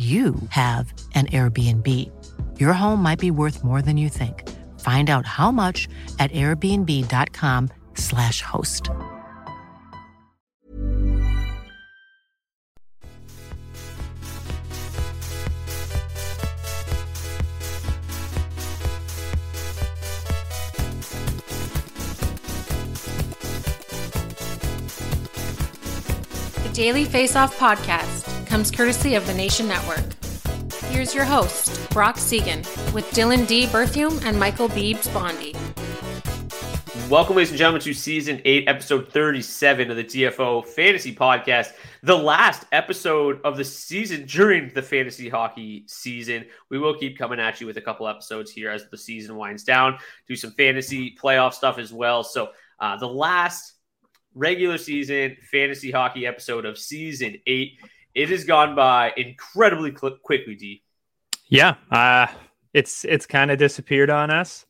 you have an Airbnb. Your home might be worth more than you think. Find out how much at airbnb.com/slash host. The Daily Face Off podcast comes courtesy of the Nation Network. Here's your host, Brock Seguin, with Dylan D. Berthium and Michael Beebs Bondy. Welcome, ladies and gentlemen, to season eight, episode 37 of the DFO Fantasy Podcast, the last episode of the season during the fantasy hockey season. We will keep coming at you with a couple episodes here as the season winds down, do some fantasy playoff stuff as well. So, uh, the last regular season fantasy hockey episode of season eight. It has gone by incredibly cl- quickly, D. Yeah, uh, it's it's kind of disappeared on us.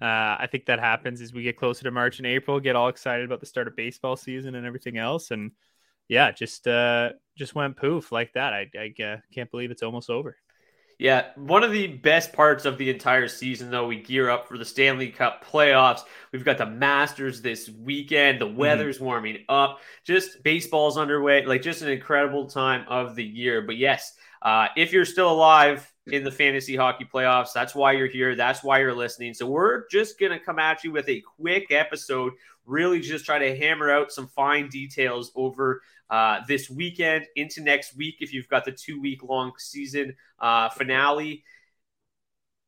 Uh, I think that happens as we get closer to March and April, get all excited about the start of baseball season and everything else, and yeah, just uh, just went poof like that. I, I uh, can't believe it's almost over. Yeah, one of the best parts of the entire season, though, we gear up for the Stanley Cup playoffs. We've got the Masters this weekend. The weather's mm-hmm. warming up. Just baseball's underway. Like, just an incredible time of the year. But yes, uh, if you're still alive in the fantasy hockey playoffs, that's why you're here. That's why you're listening. So, we're just going to come at you with a quick episode, really just try to hammer out some fine details over uh, this weekend into next week if you've got the two week long season uh, finale.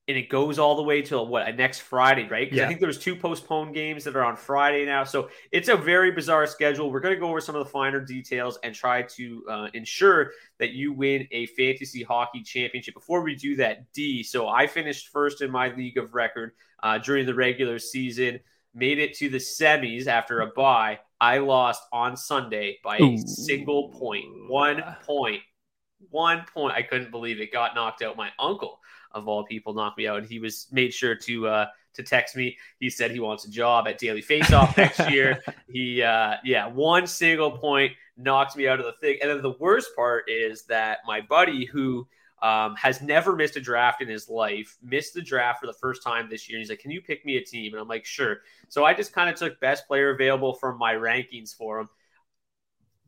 And it goes all the way till what next Friday, right? Because yeah. I think there's two postponed games that are on Friday now, so it's a very bizarre schedule. We're going to go over some of the finer details and try to uh, ensure that you win a fantasy hockey championship. Before we do that, D. So I finished first in my league of record uh, during the regular season, made it to the semis after a bye. I lost on Sunday by a single point, one point, one point. Point. I couldn't believe it. Got knocked out. My uncle, of all people, knocked me out. And he was made sure to uh to text me. He said he wants a job at Daily Faceoff next year. He uh yeah, one single point knocked me out of the thing. And then the worst part is that my buddy who um, has never missed a draft in his life, missed the draft for the first time this year. And he's like, Can you pick me a team? And I'm like, Sure. So I just kind of took best player available from my rankings for him.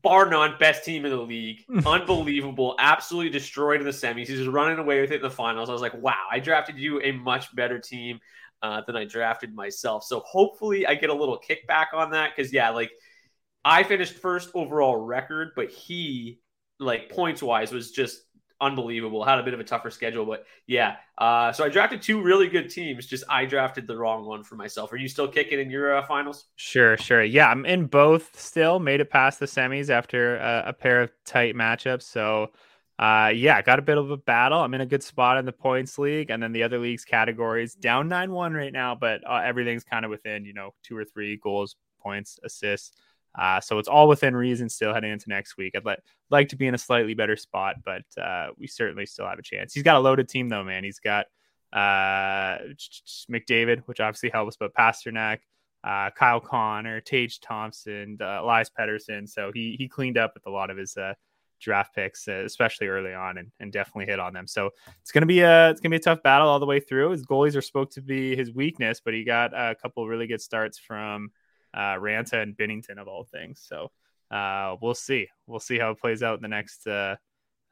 Bar none, best team in the league. Unbelievable. Absolutely destroyed in the semis. He's just running away with it in the finals. I was like, Wow, I drafted you a much better team uh, than I drafted myself. So hopefully I get a little kickback on that because, yeah, like I finished first overall record, but he, like points wise, was just unbelievable. Had a bit of a tougher schedule, but yeah. Uh, so I drafted two really good teams. Just I drafted the wrong one for myself. Are you still kicking in your uh, finals? Sure, sure. Yeah, I'm in both. Still made it past the semis after a, pair of tight matchups. So. Uh, yeah, got a bit of a battle. I'm in a good spot in the points league, and then the other leagues categories down nine one right now, but uh, everything's kind of within you know two or three goals, points, assists. Uh, so it's all within reason still heading into next week. I'd like, like to be in a slightly better spot, but uh, we certainly still have a chance. He's got a loaded team though, man. He's got uh, McDavid, which obviously helps, but Pastrnak, uh, Kyle Connor, Tage Thompson, uh, Elias Pettersson. So he he cleaned up with a lot of his uh, draft picks, uh, especially early on, and, and definitely hit on them. So it's gonna be a it's gonna be a tough battle all the way through. His goalies are supposed to be his weakness, but he got a couple really good starts from uh, Raanta and Binnington of all things. So uh, we'll see. We'll see how it plays out in the next uh,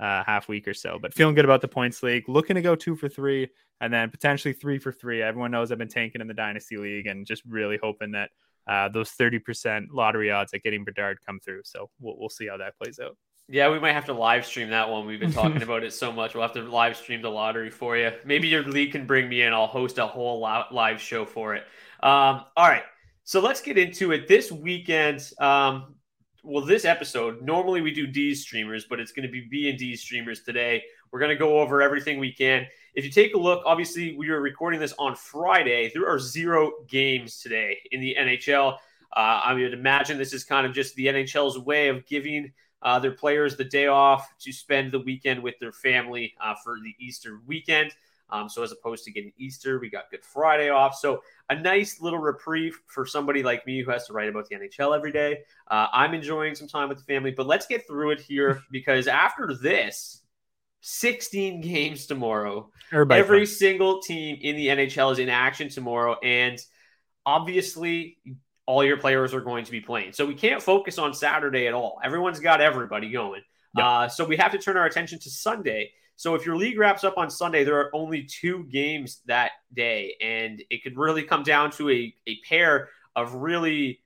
uh, half week or so. But feeling good about the points league. Looking to go two for three and then potentially three for three. Everyone knows I've been tanking in the dynasty league and just really hoping that uh, those thirty percent lottery odds at getting Bedard come through. So we'll we'll see how that plays out. Yeah, we might have to live stream that one. We've been talking about it so much. We'll have to live stream the lottery for you. Maybe your league can bring me in. I'll host a whole live show for it. Um, all right. So let's get into it. This weekend, um, well, this episode, normally we do D streamers, but it's going to be B and D streamers today. We're going to go over everything we can. If you take a look, obviously we are recording this on Friday. There are zero games today in the NHL. Uh, I would imagine this is kind of just the NHL's way of giving uh, their players the day off to spend the weekend with their family uh, for the Easter weekend. Um, so as opposed to getting Easter, we got Good Friday off. So a nice little reprieve for somebody like me who has to write about the NHL every day. Uh, I'm enjoying some time with the family, but let's get through it here because after this, 16 games tomorrow. Everybody Every fun. single team in the NHL is in action tomorrow, and obviously all your players are going to be playing. So we can't focus on Saturday at all. Everyone's got everybody going. Yep. Uh, so we have to turn our attention to Sunday. So if your league wraps up on Sunday, there are only two games that day, and it could really come down to a, a pair of really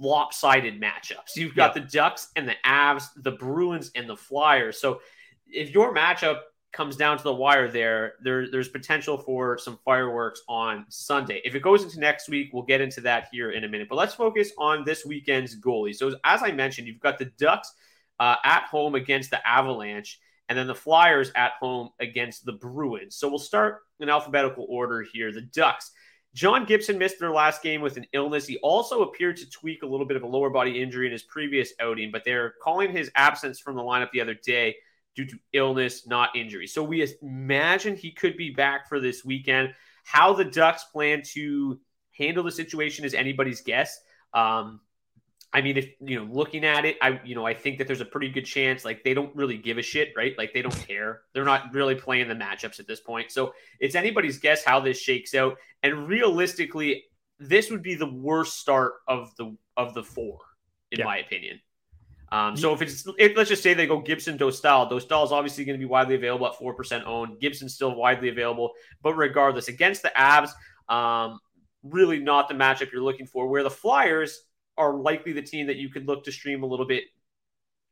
lopsided matchups. You've got the Ducks and the Avs, the Bruins and the Flyers. So if your matchup comes down to the wire there, there there's potential for some fireworks on Sunday. If it goes into next week, we'll get into that here in a minute. But let's focus on this weekend's goalie. So as I mentioned, you've got the Ducks uh, at home against the Avalanche and then the Flyers at home against the Bruins. So we'll start in alphabetical order here. The Ducks. John Gibson missed their last game with an illness. He also appeared to tweak a little bit of a lower body injury in his previous outing, but they're calling his absence from the lineup the other day due to illness, not injury. So we imagine he could be back for this weekend. How the Ducks plan to handle the situation is anybody's guess. Um, I mean, if you know, looking at it, I you know, I think that there's a pretty good chance. Like they don't really give a shit, right? Like they don't care. They're not really playing the matchups at this point. So it's anybody's guess how this shakes out. And realistically, this would be the worst start of the of the four, in yeah. my opinion. Um, so if it's if, let's just say they go Gibson Dostal, Dostal is obviously going to be widely available at four percent owned. Gibson's still widely available, but regardless, against the Avs, um, really not the matchup you're looking for. Where the Flyers are likely the team that you could look to stream a little bit.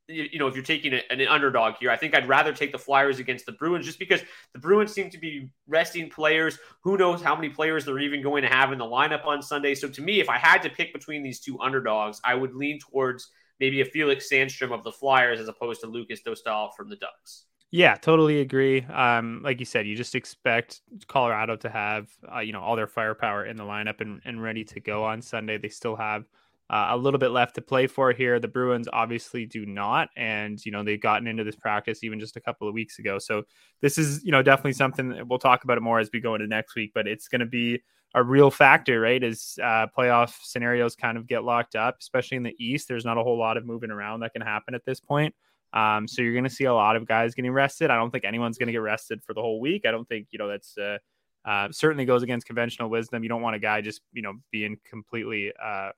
You, know, if you're taking an underdog here, I think I'd rather take the Flyers against the Bruins just because the Bruins seem to be resting players. Who knows how many players they're even going to have in the lineup on Sunday. So to me, if I had to pick between these two underdogs, I would lean towards maybe a Felix Sandstrom of the Flyers as opposed to Lukas Dostal from the Ducks. Yeah, totally agree. Um, like you said, you just expect Colorado to have uh, you know all their firepower in the lineup and, and ready to go on Sunday. They still have uh, a little bit left to play for here. The Bruins obviously do not, and you know they've gotten into this practice even just a couple of weeks ago. So this is you know definitely something we'll talk about it more as we go into next week. But it's going to be a real factor, right? As uh, playoff scenarios kind of get locked up, especially in the East. There's not a whole lot of moving around that can happen at this point. Um, so you're going to see a lot of guys getting rested. I don't think anyone's going to get rested for the whole week. I don't think you know that's. Uh, uh, certainly goes against conventional wisdom. You don't want a guy just, you know, being completely uh,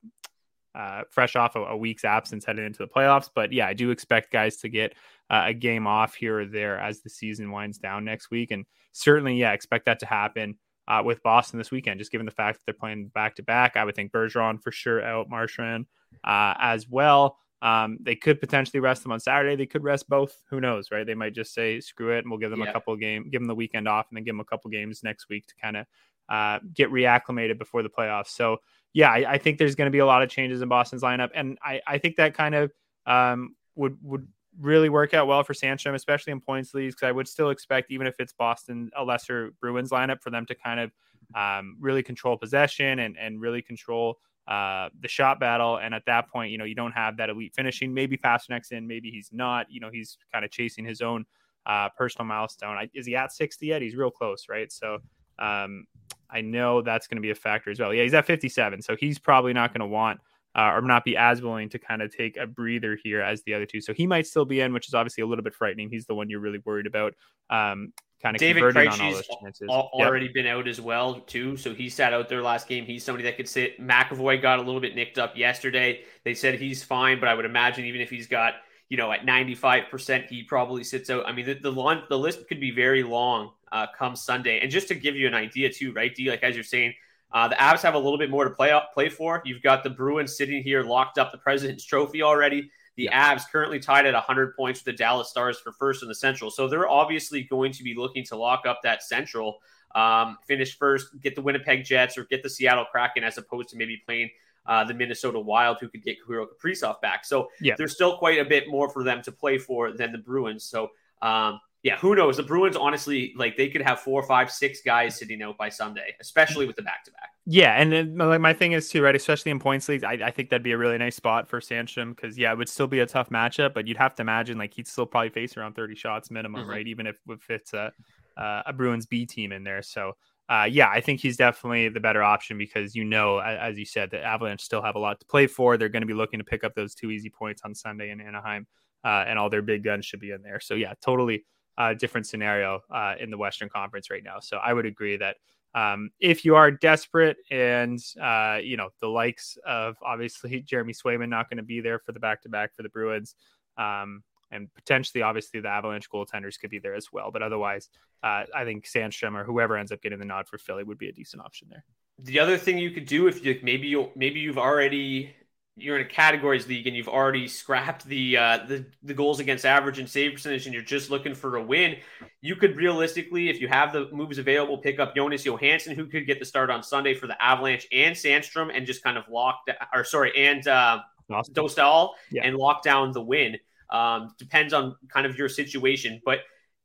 uh, fresh off a, a, week's absence heading into the playoffs. But yeah, I do expect guys to get uh, a game off here or there as the season winds down next week. And certainly, yeah, expect that to happen uh, with Boston this weekend, just given the fact that they're playing back to back. I would think Bergeron for sure out, Marchand uh, as well. Um, they could potentially rest them on Saturday. They could rest both. Who knows, right? They might just say screw it, and we'll give them yeah. a couple of games, give them the weekend off, and then give them a couple games next week to kind of uh, get reacclimated before the playoffs. So yeah, I, I think there's going to be a lot of changes in Boston's lineup, and I, I think that kind of um, would would really work out well for Sandstrom, especially in points leagues. Because I would still expect, even if it's Boston, a lesser Bruins lineup, for them to kind of um, really control possession and and really control uh, the shot battle. And at that point, you know, you don't have that elite finishing. Maybe Pastrnak's in, maybe he's not. You know, he's kind of chasing his own uh, personal milestone. I, is he at 60 yet? He's real close, right? So um, I know that's going to be a factor as well. Yeah, he's at 57, so he's probably not going to want uh, or not be as willing to kind of take a breather here as the other two. So he might still be in, which is obviously a little bit frightening. He's the one you're really worried about. Um, kind of David Krejci's already yep. been out as well too, so he sat out there last game. He's somebody that could sit. McAvoy got a little bit nicked up yesterday. They said he's fine, but I would imagine even if he's got you know at 95%, he probably sits out. I mean, the the, the list could be very long uh, come Sunday. And just to give you an idea too, right, D, like as you're saying, uh, the Avs have a little bit more to play up, play for. You've got the Bruins sitting here locked up the President's Trophy already. The yeah. Avs currently tied at 100 points with the Dallas Stars for first in the Central. So they're obviously going to be looking to lock up that Central, um, finish first, get the Winnipeg Jets or get the Seattle Kraken as opposed to maybe playing uh, the Minnesota Wild, who could get Kirill Kaprizov back. So yeah. there's still quite a bit more for them to play for than the Bruins. So um, yeah, who knows? The Bruins, honestly, like they could have four, five, six guys sitting out by Sunday, especially with the back to back. Yeah, and then, like my thing is too, right? Especially in points leagues, I, I think that'd be a really nice spot for Sandstrom because yeah, it would still be a tough matchup, but you'd have to imagine like he'd still probably face around thirty shots minimum, mm-hmm. right? Even if if it's a uh, a Bruins B team in there, so. Uh, yeah, I think he's definitely the better option because you know, as you said, the Avalanche still have a lot to play for. They're going to be looking to pick up those two easy points on Sunday in Anaheim, uh, and all their big guns should be in there. So yeah, totally uh, different scenario uh, in the Western Conference right now. So I would agree that um, if you are desperate and uh, you know the likes of obviously Jeremy Swayman not going to be there for the back to back for the Bruins, um, and potentially obviously the Avalanche goaltenders could be there as well. But otherwise, uh, I think Sandstrom or whoever ends up getting the nod for Philly would be a decent option there. The other thing you could do if you maybe you maybe you've already you're in a categories league and you've already scrapped the uh, the the goals against average and save percentage, and you're just looking for a win, you could realistically, if you have the moves available, pick up Jonas Johansson, who could get the start on Sunday for the Avalanche and Sandstrom, and just kind of lock or sorry, and uh, Dostal yeah. and lock down the win. Um, depends on kind of your situation, but.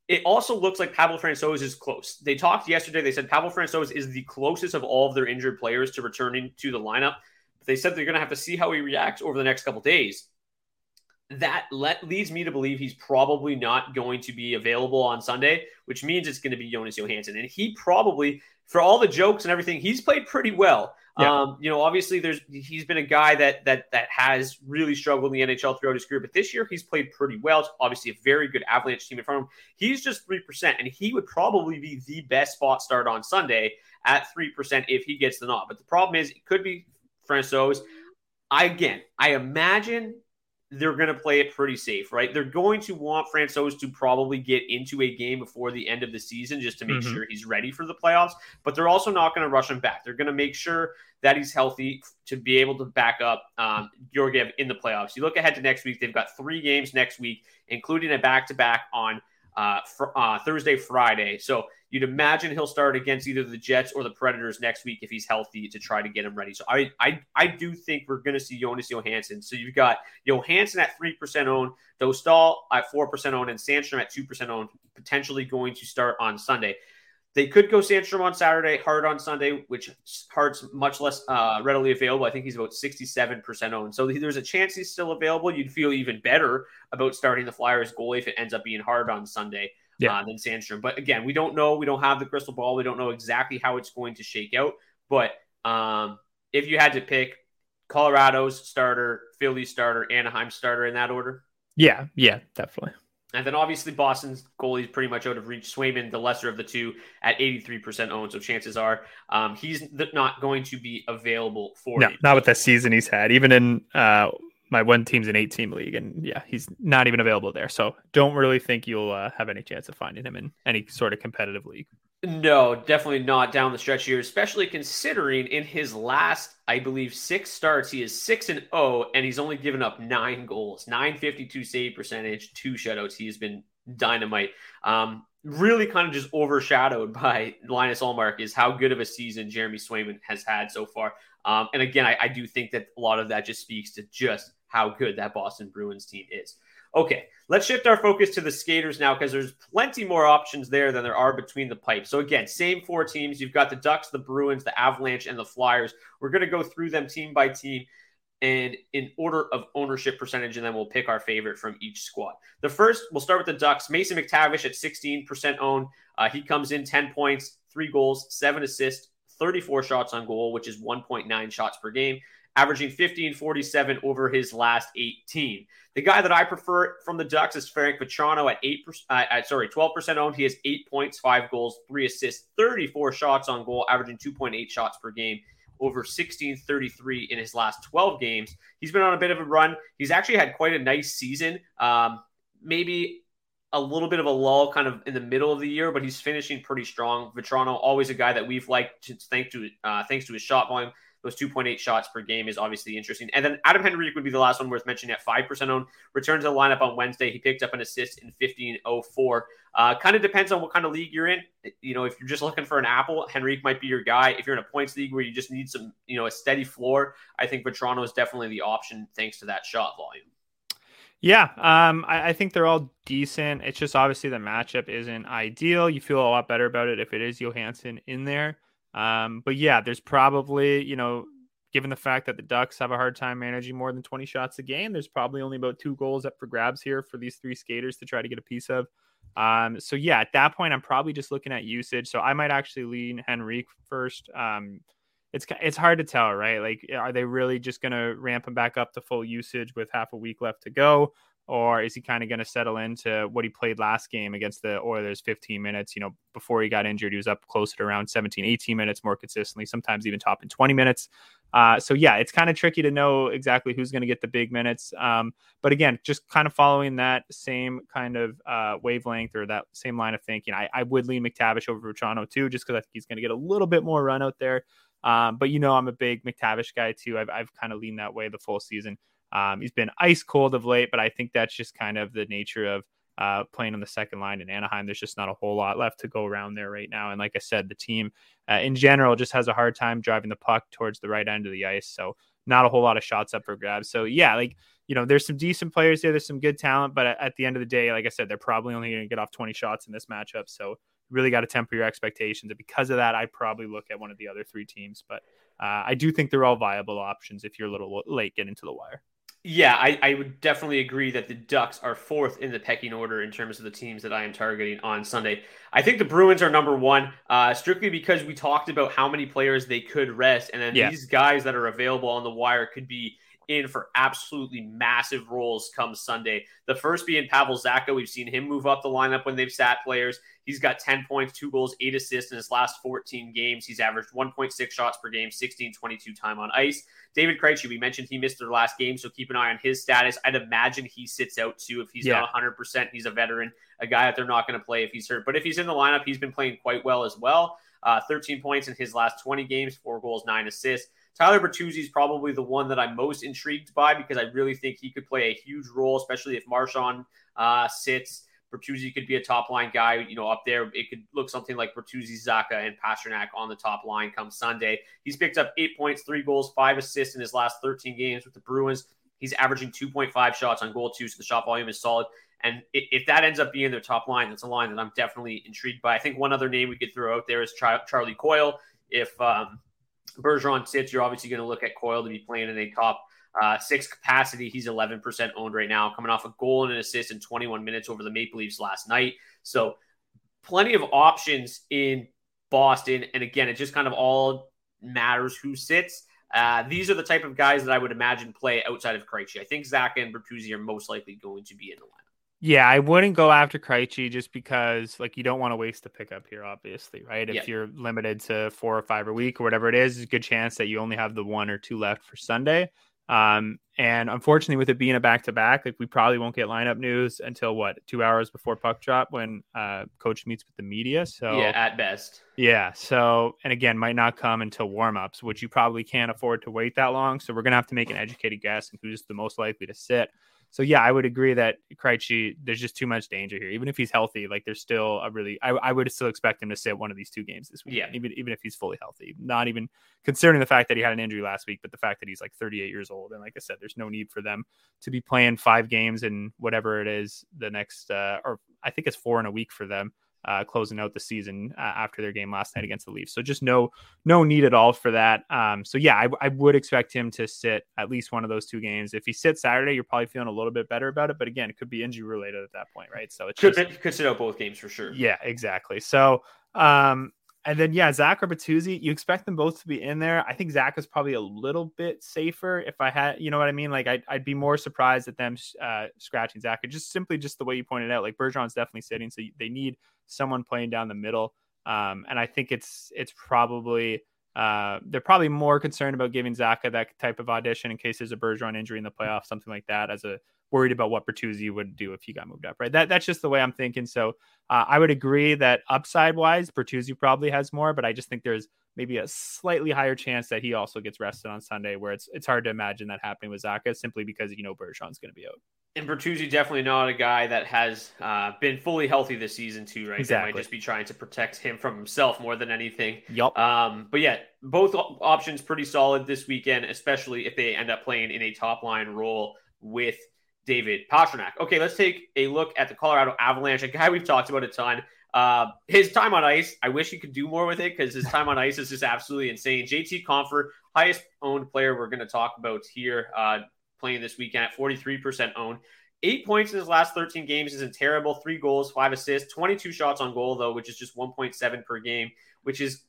It also looks like Pavel Francouz is close. They talked yesterday. They said Pavel Francouz is the closest of all of their injured players to returning to the lineup they said they're going to have to see how he reacts over the next couple days. That let, leads me to believe he's probably not going to be available on Sunday, which means it's going to be Jonas Johansson. And he probably, for all the jokes and everything, he's played pretty well. Yeah. Um, you know, obviously, there's he's been a guy that that that has really struggled in the NHL throughout his career, but this year he's played pretty well. It's obviously a very good Avalanche team in front of him. He's just three percent, and he would probably be the best spot start on Sunday at three percent if he gets the nod. But the problem is, it could be Francouz. I again, I imagine they're going to play it pretty safe, right? They're going to want Francouz to probably get into a game before the end of the season just to make mm-hmm. sure he's ready for the playoffs. But they're also not going to rush him back. They're going to make sure that he's healthy to be able to back up um, Georgiev in the playoffs. You look ahead to next week; they've got three games next week, including a back-to-back on uh, fr- uh, Thursday, Friday. So You'd imagine he'll start against either the Jets or the Predators next week if he's healthy to try to get him ready. So I I, I do think we're going to see Jonas Johansson. So you've got Johansson at 3% owned, Dostal at 4% owned, and Sandstrom at 2% owned, potentially going to start on Sunday. They could go Sandstrom on Saturday, Hart on Sunday, which Hart's much less uh, readily available. I think he's about 67% owned. So there's a chance he's still available. You'd feel even better about starting the Flyers goalie if it ends up being Hart on Sunday yeah. uh, than Sandstrom. But again, we don't know. We don't have the crystal ball. We don't know exactly how it's going to shake out. But um, if you had to pick Colorado's starter, Philly starter, Anaheim starter in that order. Yeah, yeah, definitely. And then obviously Boston's goalie is pretty much out of reach. Swayman, the lesser of the two, at 83% owned. So chances are um, he's not going to be available for no, not with the season he's had. Even in uh, my one team's an eight team league, and yeah, he's not even available there. So don't really think you'll uh, have any chance of finding him in any sort of competitive league. No, definitely not down the stretch here, especially considering in his last, I believe, six starts, he is 6 and 0, and he's only given up nine goals, 952 save percentage, two shutouts. He has been dynamite. Um, really kind of just overshadowed by Linus Ullmark is how good of a season Jeremy Swayman has had so far. Um, and again, I, I do think that a lot of that just speaks to just how good that Boston Bruins team is. Okay, let's shift our focus to the skaters now because there's plenty more options there than there are between the pipes. So, again, same four teams. You've got the Ducks, the Bruins, the Avalanche, and the Flyers. We're going to go through them team by team and in order of ownership percentage, and then we'll pick our favorite from each squad. The first, we'll start with the Ducks. Mason McTavish at 16% owned. Uh, he comes in 10 points, three goals, seven assists, 34 shots on goal, which is 1.9 shots per game averaging 15 47 over his last 18. The guy that I prefer from the Ducks is Frank Vatrano at 8 uh, at, sorry, 12% owned. He has 8 points, 5 goals, 3 assists, 34 shots on goal, averaging 2.8 shots per game over 16 33 in his last 12 games. He's been on a bit of a run. He's actually had quite a nice season. Um, maybe a little bit of a lull kind of in the middle of the year, but he's finishing pretty strong. Vatrano, always a guy that we've liked to, thanks to uh, thanks to his shot volume. Those 2.8 shots per game is obviously interesting. And then Adam Henrique would be the last one worth mentioning at 5% owned. Returned to the lineup on Wednesday. He picked up an assist in 15.04. Uh, kind of depends on what kind of league you're in. You know, if you're just looking for an apple, Henrique might be your guy. If you're in a points league where you just need some, you know, a steady floor, I think Vatrano is definitely the option thanks to that shot volume. Yeah, um, I, I, think they're all decent. It's just obviously the matchup isn't ideal. You feel a lot better about it if it is Johansson in there. Um, but yeah, there's probably, you know, given the fact that the Ducks have a hard time managing more than 20 shots a game, there's probably only about two goals up for grabs here for these three skaters to try to get a piece of. Um, so yeah, at that point, I'm probably just looking at usage. So I might actually lean Henrique first. Um, it's it's hard to tell, right? Like, are they really just going to ramp him back up to full usage with half a week left to go? Or is he kind of going to settle into what he played last game against the Oilers 15 minutes? You know, before he got injured, he was up closer to around 17, 18 minutes more consistently, sometimes even top in 20 minutes. Uh, so, yeah, it's kind of tricky to know exactly who's going to get the big minutes. Um, but again, just kind of following that same kind of uh, wavelength or that same line of thinking, I, I would lean McTavish over Vatrano too, just because I think he's going to get a little bit more run out there. Um, but you know, I'm a big McTavish guy too. I've, I've kind of leaned that way the full season. Um, he's been ice cold of late, but I think that's just kind of the nature of uh, playing on the second line in Anaheim. There's just not a whole lot left to go around there right now. And like I said, the team uh, in general just has a hard time driving the puck towards the right end of the ice. So not a whole lot of shots up for grabs. So yeah, like you know, there's some decent players there. There's some good talent, but at the end of the day, like I said, they're probably only going to get off 20 shots in this matchup. So really got to temper your expectations. And because of that, I probably look at one of the other three teams. But uh, I do think they're all viable options if you're a little late getting to the wire. Yeah, I, I would definitely agree that the Ducks are fourth in the pecking order in terms of the teams that I am targeting on Sunday. I think the Bruins are number one, uh, strictly because we talked about how many players they could rest, and then yeah. these guys that are available on the wire could be in for absolutely massive roles come Sunday. The first being Pavel Zacha. We've seen him move up the lineup when they've sat players. He's got 10 points, two goals, eight assists in his last 14 games. He's averaged 1.6 shots per game, 16 22 time on ice. David Krejci, we mentioned he missed their last game, so keep an eye on his status. I'd imagine he sits out too. If he's yeah. not 100%, he's a veteran, a guy that they're not going to play if he's hurt. But if he's in the lineup, he's been playing quite well as well. Uh, 13 points in his last 20 games, four goals, nine assists. Tyler Bertuzzi is probably the one that I'm most intrigued by because I really think he could play a huge role, especially if Marchand uh, sits. Bertuzzi could be a top line guy, you know, up there. It could look something like Bertuzzi, Zacha, and Pastrnak on the top line come Sunday. He's picked up eight points, three goals, five assists in his last 13 games with the Bruins. He's averaging 2.5 shots on goal, too, so the shot volume is solid. And if that ends up being their top line, that's a line that I'm definitely intrigued by. I think one other name we could throw out there is Charlie Coyle. If um, Bergeron sits, you're obviously going to look at Coyle to be playing in a top uh, six capacity. He's 11% owned right now, coming off a goal and an assist in 21 minutes over the Maple Leafs last night. So, plenty of options in Boston. And again, it just kind of all matters who sits. Uh, these are the type of guys that I would imagine play outside of Krejci. I think Zach and Bertuzzi are most likely going to be in the lineup. Yeah, I wouldn't go after Krejci just because, like, you don't want to waste a pickup here, obviously, right? If yeah. you're limited to four or five a week or whatever it is, it's a good chance that you only have the one or two left for Sunday. Um, and unfortunately, with it being a back to back, like we probably won't get lineup news until what two hours before puck drop when uh, coach meets with the media. So yeah, at best. Yeah. So and again, might not come until warm ups, which you probably can't afford to wait that long. So we're gonna have to make an educated guess and who's the most likely to sit. So yeah, I would agree that Krejci, there's just too much danger here. Even if he's healthy, like there's still a really, I, I would still expect him to sit one of these two games this week. Yeah. Even even if he's fully healthy, not even considering the fact that he had an injury last week, but the fact that he's like 38 years old, and like I said, there's no need for them to be playing five games and whatever it is the next, uh, or I think it's four in a week for them uh, closing out the season uh, after their game last night against the Leafs. So just no no need at all for that. Um, so yeah, I, I, would expect him to sit at least one of those two games. If he sits Saturday, you're probably feeling a little bit better about it. But again, it could be injury related at that point, right? So it could just, could sit out both games for sure. Yeah, exactly. So um, and then yeah, Zach or Bertuzzi, you expect them both to be in there. I think Zach is probably a little bit safer. If I had, you know what I mean? Like I'd, I'd be more surprised at them uh, scratching Zach. Just simply just the way you pointed out, like Bergeron's definitely sitting, so they need someone playing down the middle. Um, and I think it's it's probably uh, they're probably more concerned about giving Zacha that type of audition in case there's a Bergeron injury in the playoffs, something like that, as a worried about what Bertuzzi would do if he got moved up, right? That that's just the way I'm thinking. So uh, I would agree that upside wise, Bertuzzi probably has more, but I just think there's maybe a slightly higher chance that he also gets rested on Sunday, where it's it's hard to imagine that happening with Zacha simply because you know Bergeron's going to be out. And Bertuzzi definitely not a guy that has uh, been fully healthy this season too, right? Exactly. They might just be trying to protect him from himself more than anything. Yep. Um, but yeah, both options pretty solid this weekend, especially if they end up playing in a top line role with David Pastrnak. Okay, let's take a look at the Colorado Avalanche, a guy we've talked about a ton. Uh, his time on ice, I wish he could do more with it because his time on ice is just absolutely insane. JT Compher, highest owned player we're going to talk about here, uh, playing this weekend at 43% owned. Eight points in his last 13 games isn't terrible. Three goals, five assists, 22 shots on goal, though, which is just 1.7 per game, which is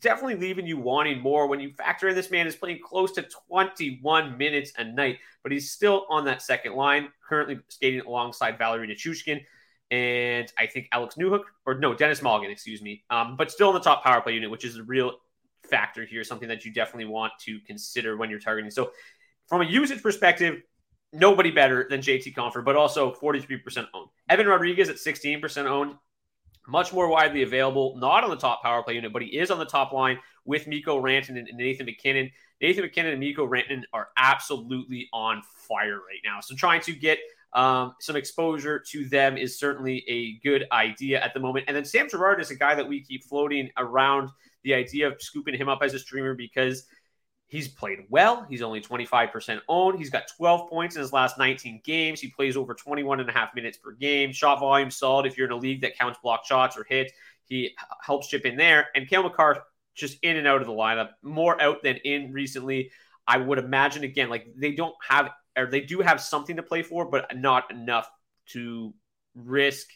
definitely leaving you wanting more when you factor in this man is playing close to 21 minutes a night, but he's still on that second line, currently skating alongside Valeri Nichushkin and I think Alex Newhook, or no, Denis Malgin, excuse me, um, but still in the top power play unit, which is a real factor here, something that you definitely want to consider when you're targeting. So, from a usage perspective, nobody better than JT Compher, but also 43% owned. Evan Rodrigues at 16% owned much more widely available, not on the top power play unit, but he is on the top line with Mikko Rantanen and Nathan MacKinnon. Nathan MacKinnon and Mikko Rantanen are absolutely on fire right now. So trying to get um, some exposure to them is certainly a good idea at the moment. And then Sam Girard is a guy that we keep floating around the idea of scooping him up as a streamer because – He's played well. He's only 25% owned. He's got 12 points in his last 19 games. He plays over 21 and a half minutes per game. Shot volume solid if you're in a league that counts block shots or hits. He helps chip in there. And Cale Makar just in and out of the lineup, more out than in recently. I would imagine again, like they don't have or they do have something to play for, but not enough to risk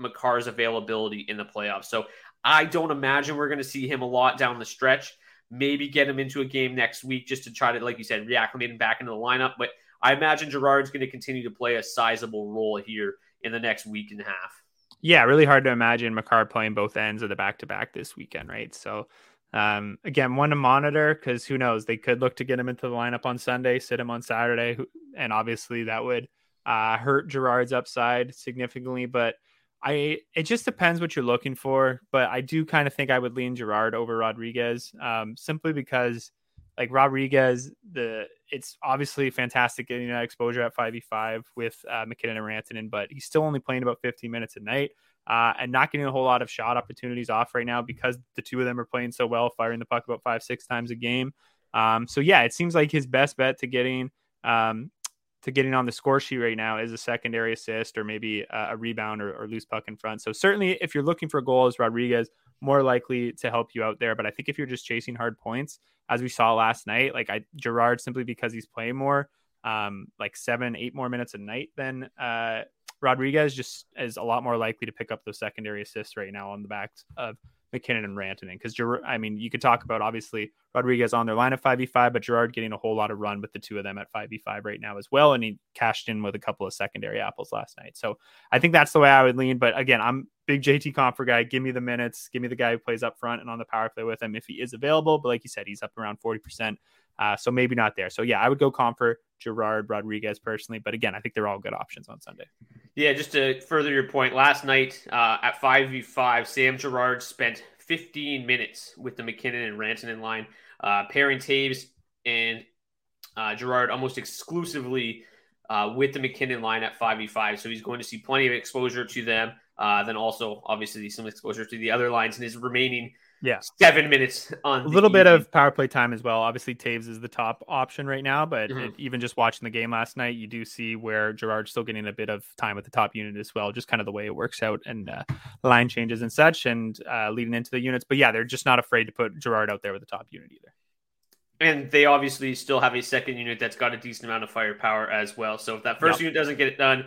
Makar's availability in the playoffs. So I don't imagine we're going to see him a lot down the stretch maybe get him into a game next week just to try to, like you said, reacclimate him back into the lineup. But I imagine Girard's going to continue to play a sizable role here in the next week and a half. Yeah, really hard to imagine Makar playing both ends of the back to back this weekend, right? So, um, again, one to monitor because who knows? They could look to get him into the lineup on Sunday, sit him on Saturday, and obviously that would uh, hurt Girard's upside significantly. But I it just depends what you're looking for, but I do kind of think I would lean Girard over Rodrigues, um, simply because like Rodrigues, the it's obviously fantastic getting that exposure at 5v5 with uh, MacKinnon and Rantanen, but he's still only playing about 15 minutes a night uh, and not getting a whole lot of shot opportunities off right now because the two of them are playing so well, firing the puck about five, six times a game. Um, so yeah, it seems like his best bet to getting um, to getting on the score sheet right now is a secondary assist or maybe a, a rebound or, or, loose puck in front. So certainly, if you're looking for goals, Rodrigues more likely to help you out there. But I think if you're just chasing hard points, as we saw last night, like I Girard simply because he's playing more, um, like seven, eight more minutes a night than uh, Rodrigues, just is a lot more likely to pick up those secondary assists right now on the backs of MacKinnon and Rantanen. Because I mean, you could talk about obviously Rodrigues on their line of 5v5, but Girard getting a whole lot of run with the two of them at 5v5 right now as well. And he cashed in with a couple of secondary apples last night. So I think that's the way I would lean. But again, I'm big JT Compher guy. Give me the minutes. Give me the guy who plays up front and on the power play with him if he is available. But like you said, he's up around 40% Uh, so maybe not there. So yeah, I would go Compher, Girard, Rodrigues personally. But again, I think they're all good options on Sunday. Yeah, just to further your point, last night uh, at 5v5, Sam Girard spent 15 minutes with the MacKinnon and Rantanen line, uh, pairing Toews and uh, Girard almost exclusively uh, with the MacKinnon line at 5v5. So he's going to see plenty of exposure to them. Uh, then also, obviously, some exposure to the other lines in his remaining yeah seven minutes on a little bit of power play time as well. Obviously, Toews is the top option right now, but mm-hmm. it, even just watching the game last night, you do see where Girard's still getting a bit of time with the top unit as well. Just kind of the way it works out and uh, line changes and such, and uh, leading into the units. But yeah, they're just not afraid to put Girard out there with the top unit either. And they obviously still have a second unit that's got a decent amount of firepower as well. So if that first unit doesn't get it done,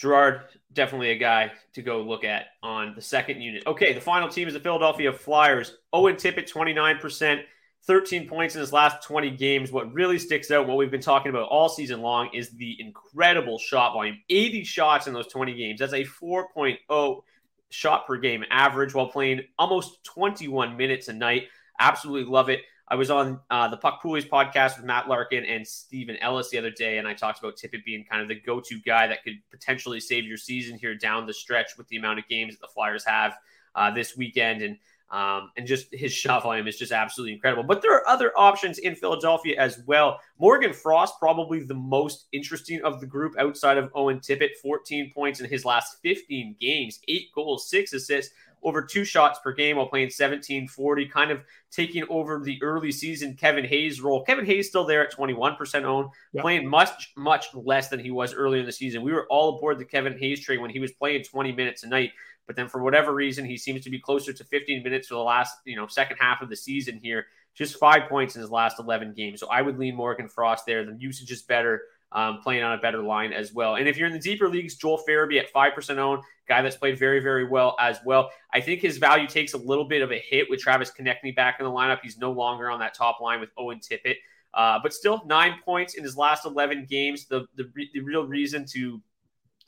Girard, definitely a guy to go look at on the second unit. Okay, the final team is the Philadelphia Flyers. Owen Tippett, 29%, 13 points in his last 20 games. What really sticks out, what we've been talking about all season long, is the incredible shot volume 80 shots in those 20 games. That's a 4.0 shot per game average while playing almost 21 minutes a night. Absolutely love it. I was on uh, the Puck Poolies podcast with Matt Larkin and Stephen Ellis the other day, and I talked about Tippett being kind of the go-to guy that could potentially save your season here down the stretch with the amount of games that the Flyers have uh, this weekend, and um, and just his shot volume is just absolutely incredible. But there are other options in Philadelphia as well. Morgan Frost, probably the most interesting of the group outside of Owen Tippett, 14 points in his last 15 games, eight goals, six assists over two shots per game while playing 17 40, kind of taking over the early season Kevin Hayes role. Kevin Hayes still there at 21% owned, yep. playing much, much less than he was earlier in the season. We were all aboard the Kevin Hayes train when he was playing 20 minutes a night. But then for whatever reason, he seems to be closer to 15 minutes for the last, you know, second half of the season here. Just five points in his last 11 games. So I would lean Morgan Frost there. The usage is better um, playing on a better line as well. And if you're in the deeper leagues, Joel Farabee at 5% owned, guy that's played very, very well as well. I think his value takes a little bit of a hit with Travis Konecny back in the lineup. He's no longer on that top line with Owen Tippett. Uh, but still, nine points in his last 11 games. The, the, the real reason to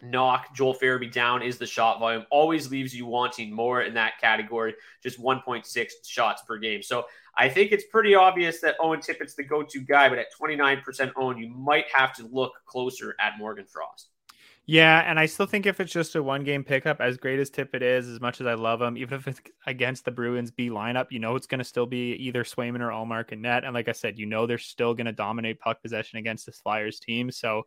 knock Joel Farabee down is the shot volume. Always leaves you wanting more in that category, just 1.6 shots per game. So I think it's pretty obvious that Owen Tippett's the go to guy, but at 29% owned, you might have to look closer at Morgan Frost. Yeah, and I still think if it's just a one game pickup, as great as Tippett is, as much as I love him, even if it's against the Bruins B lineup, you know it's going to still be either Swayman or Ullmark and net. And like I said, you know they're still going to dominate puck possession against this Flyers team. So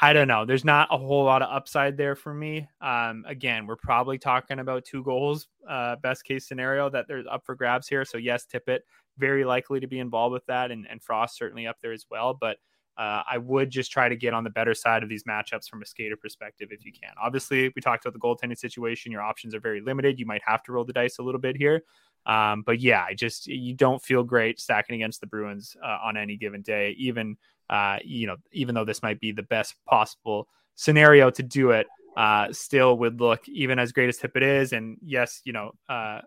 I don't know. There's not a whole lot of upside there for me. Um, again, we're probably talking about two goals, uh, best case scenario that there's up for grabs here. So yes, Tippett very likely to be involved with that, and, and Frost certainly up there as well. But uh, I would just try to get on the better side of these matchups from a skater perspective if you can. Obviously, we talked about the goaltending situation. Your options are very limited. You might have to roll the dice a little bit here. Um, but yeah, I just you don't feel great stacking against the Bruins uh, on any given day, even uh, you know, even though this might be the best possible scenario to do it, uh, still would look even as great as Tippett is. And yes, you know, uh,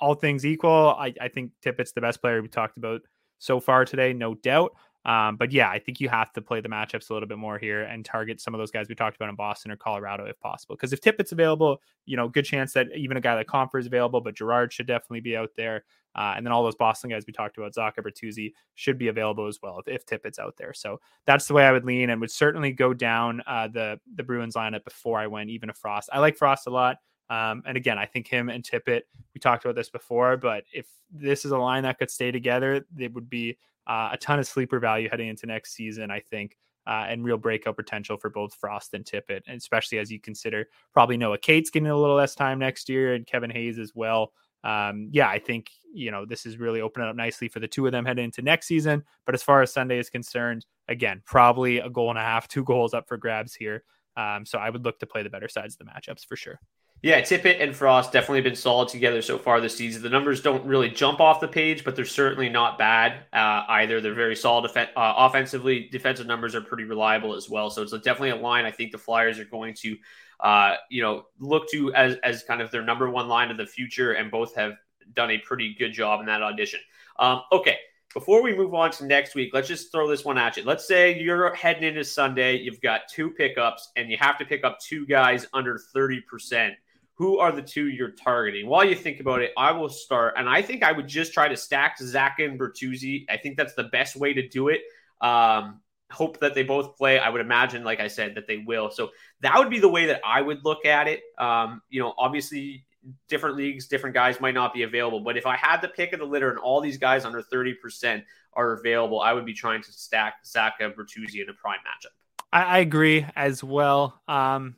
all things equal, I, I think Tippett's the best player we talked about so far today, no doubt. Um, but yeah, I think you have to play the matchups a little bit more here and target some of those guys we talked about in Boston or Colorado if possible. Because if Tippett's available, you know, good chance that even a guy like Compher is available, but Girard should definitely be out there. Uh, and then all those Boston guys we talked about, Zacha Bertuzzi, should be available as well if, if Tippett's out there. So that's the way I would lean and would certainly go down uh, the the Bruins lineup before I went even a Frost. I like Frost a lot. Um, and again, I think him and Tippett, we talked about this before, but if this is a line that could stay together, it would be uh, a ton of sleeper value heading into next season, I think, uh, and real breakout potential for both Frost and Tippett, and especially as you consider probably Noah Cates getting a little less time next year and Kevin Hayes as well. Um, yeah, I think you know this is really opening up nicely for the two of them heading into next season. But as far as Sunday is concerned, again, probably a goal and a half, two goals up for grabs here. Um, so I would look to play the better sides of the matchups for sure. Yeah, Tippett and Frost definitely been solid together so far this season. The numbers don't really jump off the page, but they're certainly not bad uh, either. They're very solid def- uh, offensively. Defensive numbers are pretty reliable as well. So it's a, definitely a line I think the Flyers are going to, uh, you know, look to as as kind of their number one line of the future, and both have done a pretty good job in that audition. Um, okay, before we move on to next week, let's just throw this one at you. Let's say you're heading into Sunday, you've got two pickups, and you have to pick up two guys under thirty percent who are the two you're targeting? While you think about it, I will start, and I think I would just try to stack Zach and Bertuzzi. I think that's the best way to do it. Um, hope that they both play. I would imagine, like I said, that they will. So that would be the way that I would look at it. Um, you know, obviously, different leagues, different guys might not be available. But if I had the pick of the litter and all these guys under 30% are available, I would be trying to stack Zach and Bertuzzi in a prime matchup. I, agree as well. Um,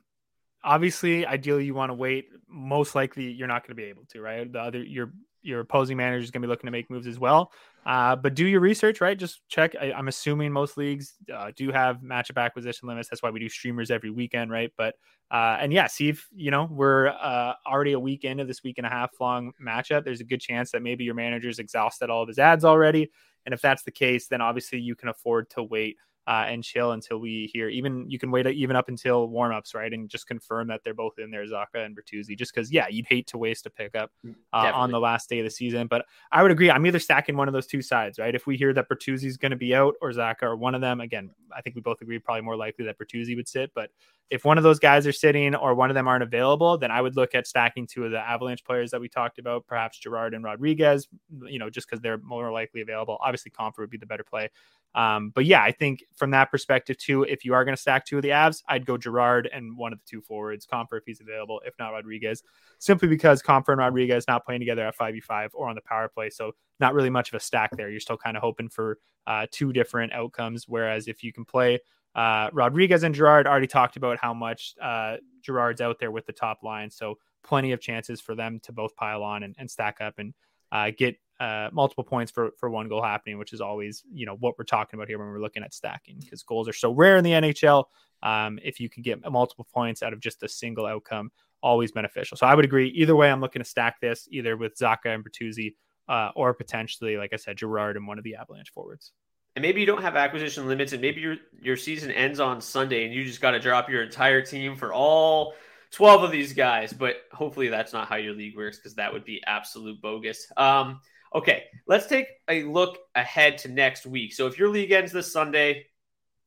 obviously, ideally, you want to wait. Most likely, you're not going to be able to, right? The other your your opposing manager is going to be looking to make moves as well. Uh, but do your research, right? Just check. I, am assuming most leagues uh, do have matchup acquisition limits. That's why we do streamers every weekend, right? But uh, and yeah, see if you know we're uh, already a week into this week and a half long matchup. There's a good chance that maybe your manager's exhausted all of his ads already, and if that's the case, then obviously you can afford to wait uh, and chill until we hear. Even you can wait even up until warmups, right, and just confirm that they're both in there, Zacha and Bertuzzi. Just because, yeah, you'd hate to waste a pickup mm, uh, on the last day of the season. But I would agree. I'm either stacking one of those two sides, right? If we hear that Bertuzzi's going to be out or Zacha or one of them, again, I think we both agree probably more likely that Bertuzzi would sit. But if one of those guys are sitting or one of them aren't available, then I would look at stacking two of the Avalanche players that we talked about, perhaps Girard and Rodrigues. you know, just because they're more likely available. Obviously, Compher would be the better play. Um, but yeah, I think from that perspective too, if you are going to stack two of the Avs, I'd go Girard and one of the two forwards, Compher if he's available, if not Rodrigues, simply because Compher and Rodrigues not playing together at 5v5 or on the power play. So not really much of a stack there. You're still kind of hoping for uh, two different outcomes. Whereas if you can play uh, Rodrigues and Girard, already talked about how much uh, Girard's out there with the top line. So plenty of chances for them to both pile on and, and stack up and uh, get uh, multiple points for for one goal happening, which is always you know what we're talking about here when we're looking at stacking because goals are so rare in the NHL. Um, if you can get multiple points out of just a single outcome, always beneficial. So I would agree. Either way, I'm looking to stack this either with Zacha and Bertuzzi, uh, or potentially, like I said, Girard and one of the Avalanche forwards. And maybe you don't have acquisition limits, and maybe your your season ends on Sunday, and you just got to drop your entire team for all 12 of these guys. But hopefully, that's not how your league works because that would be absolute bogus. Um, Okay, let's take a look ahead to next week. So if your league ends this Sunday,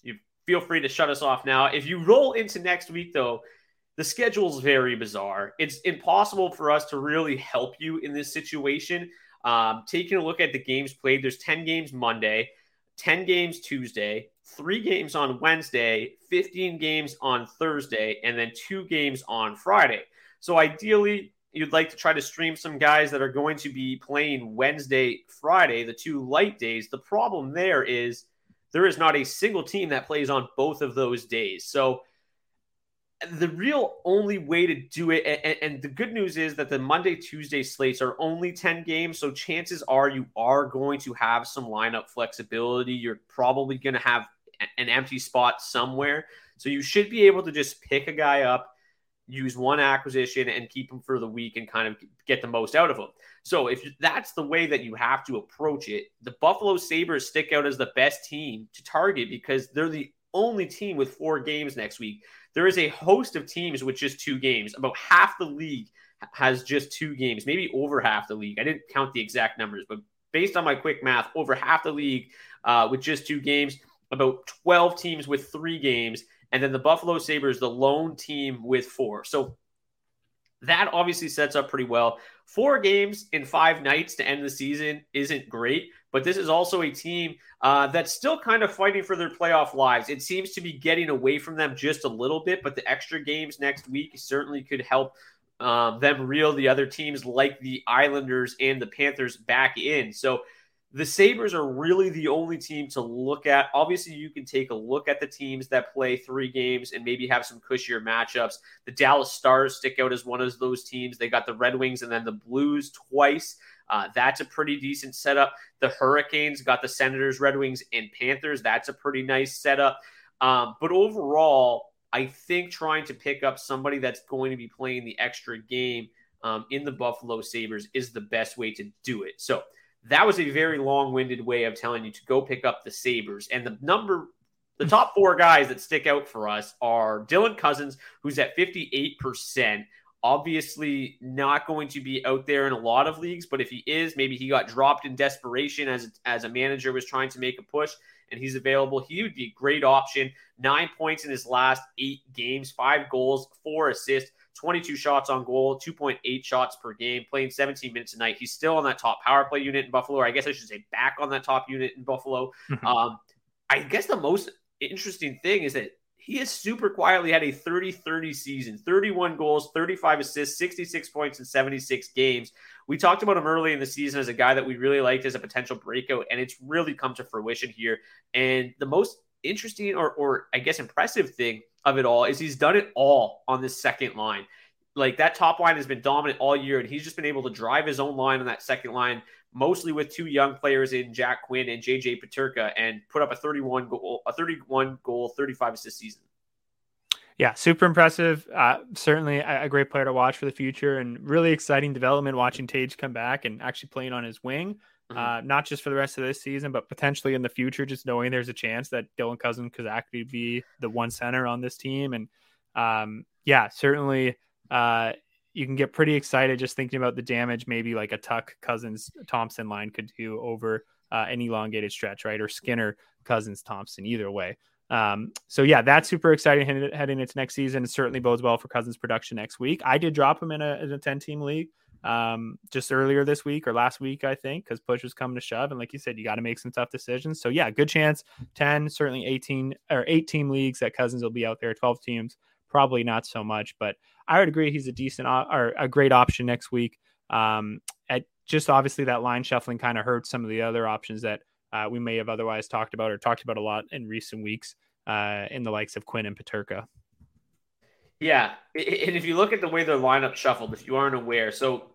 you feel free to shut us off now. If you roll into next week, though, the schedule is very bizarre. It's impossible for us to really help you in this situation. Um, taking a look at the games played, there's 10 games Monday, 10 games Tuesday, three games on Wednesday, 15 games on Thursday, and then two games on Friday. So ideally, you'd like to try to stream some guys that are going to be playing Wednesday, Friday, the two light days. The problem there is there is not a single team that plays on both of those days. So the real only way to do it, and, and, the good news is that the Monday, Tuesday slates are only 10 games. So chances are you are going to have some lineup flexibility. You're probably going to have an empty spot somewhere. So you should be able to just pick a guy up use one acquisition and keep him for the week and kind of get the most out of them. So if that's the way that you have to approach it, the Buffalo Sabres stick out as the best team to target because they're the only team with four games next week. There is a host of teams with just two games. About half the league has just two games, maybe over half the league. I didn't count the exact numbers, but based on my quick math, over half the league uh, with just two games, about 12 teams with three games, and then the Buffalo Sabres, the lone team with four. So that obviously sets up pretty well. Four games in five nights to end the season isn't great, but this is also a team uh, that's still kind of fighting for their playoff lives. It seems to be getting away from them just a little bit, but the extra games next week certainly could help um, them reel the other teams like the Islanders and the Panthers back in. So the Sabres are really the only team to look at. Obviously, you can take a look at the teams that play three games and maybe have some cushier matchups. The Dallas Stars stick out as one of those teams. They got the Red Wings and then the Blues twice. Uh, that's a pretty decent setup. The Hurricanes got the Senators, Red Wings, and Panthers. That's a pretty nice setup. Um, but overall, I think trying to pick up somebody that's going to be playing the extra game um, in the Buffalo Sabres is the best way to do it. So, that was a very long-winded way of telling you to go pick up the Sabres. And the number the top four guys that stick out for us are Dylan Cozens, who's at 58%. Obviously, not going to be out there in a lot of leagues, but if he is, maybe he got dropped in desperation as, as a manager was trying to make a push and he's available. He would be a great option. Nine points in his last eight games, five goals, four assists. 22 shots on goal, 2.8 shots per game, playing 17 minutes a night. He's still on that top power play unit in Buffalo, or I guess I should say back on that top unit in Buffalo. Mm-hmm. Um, I guess the most interesting thing is that he has super quietly had a 30 30 season 31 goals 35 assists 66 points in 76 games we talked about him early in the season as a guy that we really liked as a potential breakout and it's really come to fruition here and the most interesting or, or i guess impressive thing of it all is he's done it all on this second line like that top line has been dominant all year and he's just been able to drive his own line on that second line mostly with two young players in Jack Quinn and JJ Peterka, and put up a 31 goal, a 31 goal, 35 assist season. Yeah, super impressive. Uh, certainly a, a, great player to watch for the future, and really exciting development watching Tage come back and actually playing on his wing. Mm-hmm. Uh, not just for the rest of this season, but potentially in the future. Just knowing there's a chance that Dylan Cozens could actually be the one center on this team, and um, yeah, certainly uh, you can get pretty excited just thinking about the damage maybe like a Tuch Cozens Thompson line could do over uh, an elongated stretch, right? Or Skinner Cozens Thompson, either way. Um, so yeah, that's super exciting heading into next season. It certainly bodes well for Cozens' production next week. I did drop him in a, in a 10 team league um, just earlier this week or last week, I think, because push was coming to shove. And like you said, you got to make some tough decisions. So yeah, good chance 10, certainly 18 or eight team leagues that Cozens will be out there, 12 teams probably not so much. But I would agree he's a decent or a great option next week. Um, at just obviously that line shuffling kind of hurts some of the other options that uh, we may have otherwise talked about or talked about a lot in recent weeks uh, in the likes of Quinn and Peterka. Yeah, and if you look at the way their lineup shuffled, if you aren't aware, so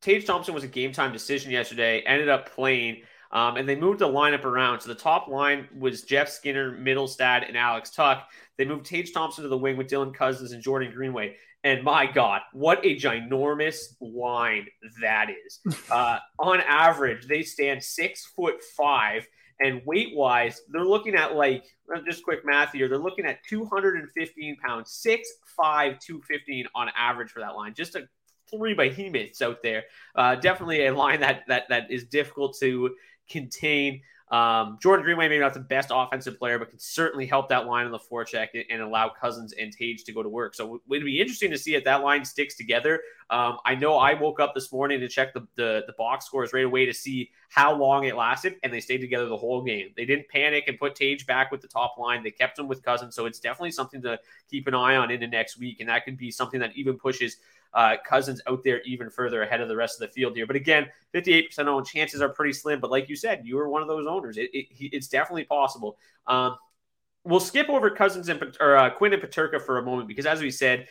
Tage Thompson was a game time decision yesterday, ended up playing. Um, and they moved the lineup around. So the top line was Jeff Skinner, Mittelstadt, and Alex Tuch. They moved Tage Thompson to the wing with Dylan Cozens and Jordan Greenway. And my God, what a ginormous line that is. Uh, on average, they stand six foot five. And weight wise, they're looking at like, just quick math here, they're looking at 215 pounds, 6'5, 215 on average for that line. Just a three behemoths out there. Uh, definitely a line that that that is difficult to contain. Um, Jordan Greenway, maybe not the best offensive player, but can certainly help that line on the forecheck and, and allow Cozens and Tage to go to work. So it would be interesting to see if that line sticks together. Um, I know I woke up this morning to check the, the, the box scores right away to see how long it lasted, and they stayed together the whole game. They didn't panic and put Tage back with the top line. They kept him with Cozens, so it's definitely something to keep an eye on into next week, and that could be something that even pushes – uh, Cozens out there even further ahead of the rest of the field here. But again, 58% owned chances are pretty slim. But like you said, you were one of those owners. It, it, it's definitely possible. Um, we'll skip over Cozens and or uh, Quinn and Peterka for a moment because, as we said,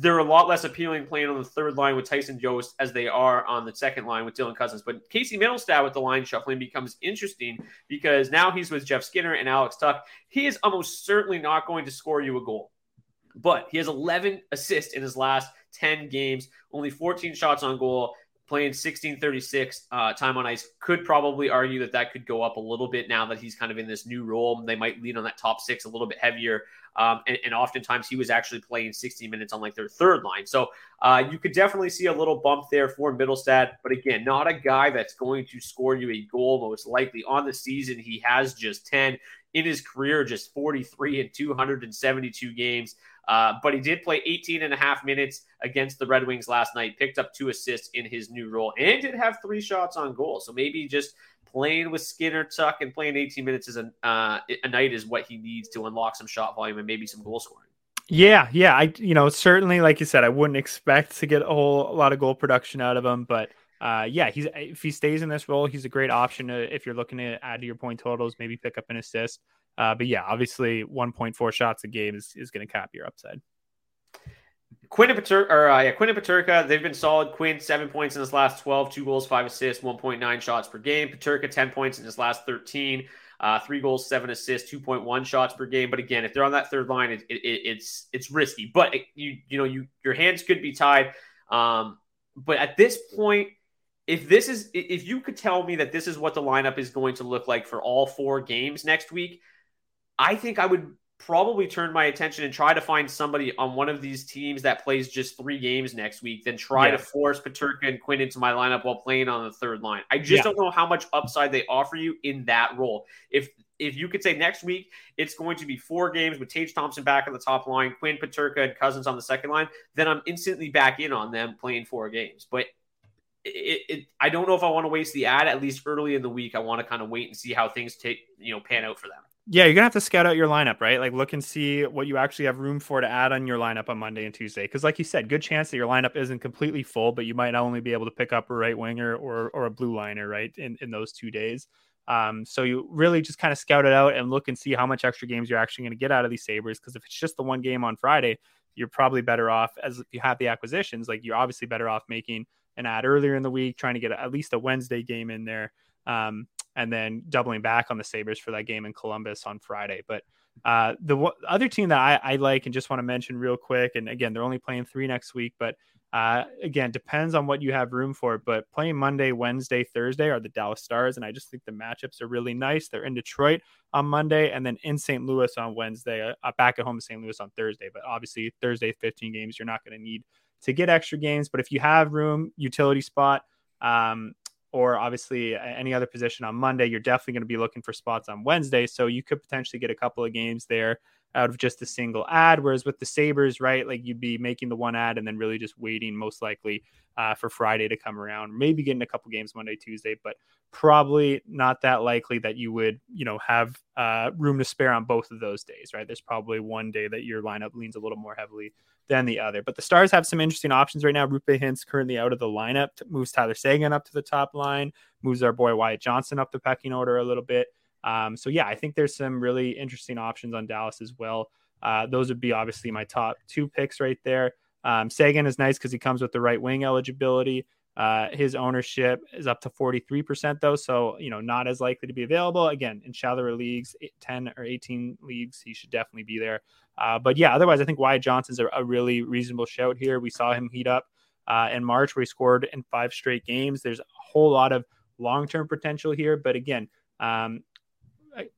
they're a lot less appealing playing on the third line with Tyson Jost as they are on the second line with Dylan Cozens. But Casey Mittelstadt with the line shuffling becomes interesting because now he's with Jeff Skinner and Alex Tuch. He is almost certainly not going to score you a goal but he has 11 assists in his last 10 games, only 14 shots on goal, playing 1636 uh, time on ice. Could probably argue that that could go up a little bit now that he's kind of in this new role. They might lean on that top six a little bit heavier. Um, and, and, oftentimes he was actually playing 60 minutes on like their third line. So uh, you could definitely see a little bump there for Mittelstadt. But again, not a guy that's going to score you a goal most likely on the season. He has just 10 in his career, just 43 and 272 games. Uh, but he did play 18 and a half minutes against the Red Wings last night, picked up two assists in his new role, and did have three shots on goal. So maybe just playing with Skinner, Tuch and playing 18 minutes is a, uh, a night is what he needs to unlock some shot volume and maybe some goal scoring. Yeah, yeah, I you know certainly like you said, I wouldn't expect to get a whole a lot of goal production out of him, but uh, yeah, he's if he stays in this role, he's a great option to, if you're looking to add to your point totals, maybe pick up an assist. Uh, but yeah, obviously 1.4 shots a game is, is going to cap your upside. Quinn and Peterka, or uh, yeah, Quinn and Peterka, they've been solid. Quinn seven points in his last 12, two goals, five assists, 1.9 shots per game. Peterka 10 points in his last 13, uh, three goals, seven assists, 2.1 shots per game. But again, if they're on that third line, it, it, it's it's risky. But it, you you know you your hands could be tied. Um, but at this point, if this is if you could tell me that this is what the lineup is going to look like for all four games next week, I think I would probably turn my attention and try to find somebody on one of these teams that plays just three games next week, then try yeah. to force Peterka and Quinn into my lineup while playing on the third line. I just yeah. don't know how much upside they offer you in that role. If if you could say next week it's going to be four games with Tage Thompson back on the top line, Quinn Peterka and Cozens on the second line, then I'm instantly back in on them playing four games. But it, it, I don't know if I want to waste the ad. At least early in the week, I want to kind of wait and see how things take you know pan out for them. Yeah, you're gonna have to scout out your lineup, right? Like look and see what you actually have room for to add on your lineup on Monday and Tuesday. Because, like you said, good chance that your lineup isn't completely full, but you might not only be able to pick up a right winger or or a blue liner, right? In in those two days. Um, so you really just kind of scout it out and look and see how much extra games you're actually going to get out of these Sabres. Because if it's just the one game on Friday, you're probably better off as if you have the acquisitions. Like you're obviously better off making an ad earlier in the week, trying to get at least a Wednesday game in there. Um, and then doubling back on the Sabres for that game in Columbus on Friday. But uh, the w- other team that I, I, like and just want to mention real quick, and again, they're only playing three next week, but uh, again, depends on what you have room for. But playing Monday, Wednesday, Thursday are the Dallas Stars, and I just think the matchups are really nice. They're in Detroit on Monday, and then in St. Louis on Wednesday, uh, back at home in St. Louis on Thursday. But obviously, Thursday, 15 games, you're not going to need to get extra games. But if you have room, utility spot, um, or obviously any other position on Monday, you're definitely going to be looking for spots on Wednesday. So you could potentially get a couple of games there out of just a single ad. Whereas with the Sabres, right, like you'd be making the one ad and then really just waiting most likely uh, for Friday to come around, maybe getting a couple games Monday, Tuesday, but probably not that likely that you would, you know, have uh, room to spare on both of those days, right? There's probably one day that your lineup leans a little more heavily than the other. But the Stars have some interesting options right now. Roope Hintz currently out of the lineup, moves Tyler Seguin up to the top line, moves our boy Wyatt Johnston up the pecking order a little bit. Um, so yeah, I think there's some really interesting options on Dallas as well. Uh, those would be obviously my top two picks right there. Um, Seguin is nice because he comes with the right wing eligibility. Uh, his ownership is up to 43% though, so you know not as likely to be available. Again, in shallower leagues, 10 or 18 leagues, he should definitely be there. Uh, but yeah, otherwise, I think Wyatt Johnston's a, a really reasonable shout here. We saw him heat up uh, in March where he scored in five straight games. There's a whole lot of long-term potential here, but again, um,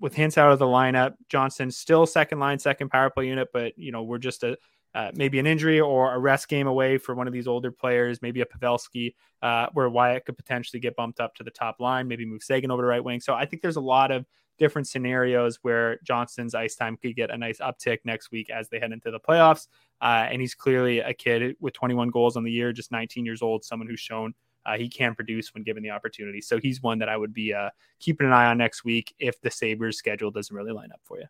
with Hintz out of the lineup, Johnston still second line, second power play unit, but you know we're just a uh, maybe an injury or a rest game away for one of these older players, maybe a Pavelski, uh, where Wyatt could potentially get bumped up to the top line, maybe move Seguin over to right wing. So I think there's a lot of different scenarios where Johnston's ice time could get a nice uptick next week as they head into the playoffs. Uh, and he's clearly a kid with 21 goals on the year, just 19 years old, someone who's shown uh, he can produce when given the opportunity. So he's one that I would be uh, keeping an eye on next week if the Sabres schedule doesn't really line up for you.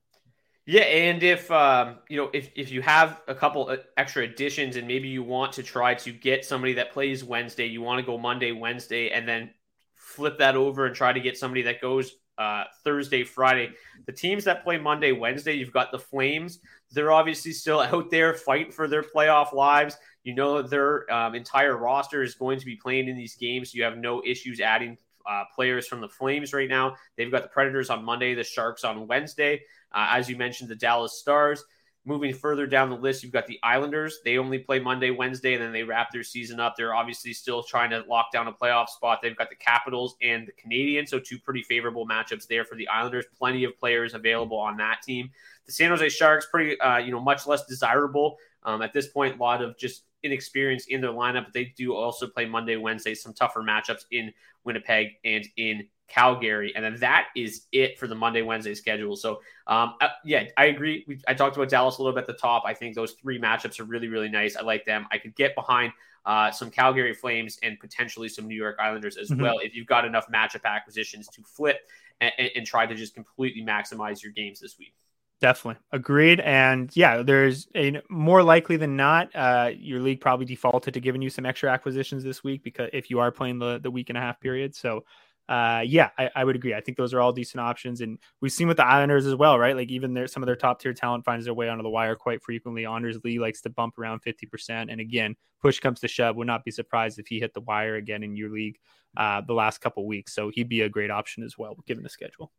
Yeah, and if um, you know if if you have a couple uh, extra additions and maybe you want to try to get somebody that plays Wednesday, you want to go Monday, Wednesday, and then flip that over and try to get somebody that goes uh, Thursday, Friday. The teams that play Monday, Wednesday, you've got the Flames. They're obviously still out there fighting for their playoff lives. You know their um, entire roster is going to be playing in these games. So you have no issues adding uh, players from the Flames right now. They've got the Predators on Monday, the Sharks on Wednesday. Uh, as you mentioned, the Dallas Stars. Moving further down the list, you've got the Islanders. They only play Monday, Wednesday, and then they wrap their season up. They're obviously still trying to lock down a playoff spot. They've got the Capitals and the Canadiens, so two pretty favorable matchups there for the Islanders. Plenty of players available on that team. The San Jose Sharks, pretty, uh, you know, much less desirable um, at this point. A lot of just inexperience in their lineup, but they do also play Monday, Wednesday, some tougher matchups in Winnipeg and in Calgary, and then that is it for the Monday Wednesday schedule. So, um, uh, yeah, I agree. We, I talked about Dallas a little bit at the top. I think those three matchups are really really nice. I like them. I could get behind uh, some Calgary Flames and potentially some New York Islanders as mm-hmm. well if you've got enough matchup acquisitions to flip and, and, and try to just completely maximize your games this week. Definitely agreed. And yeah, there's a more likely than not, uh, your league probably defaulted to giving you some extra acquisitions this week because if you are playing the the week and a half period, so uh, yeah, I, I, would agree. I think those are all decent options, and we've seen with the Islanders as well, right? Like even their some of their top tier talent finds their way onto the wire quite frequently. Anders Lee likes to bump around fifty percent, and again, push comes to shove, would not be surprised if he hit the wire again in your league uh, the last couple weeks. So he'd be a great option as well, given the schedule.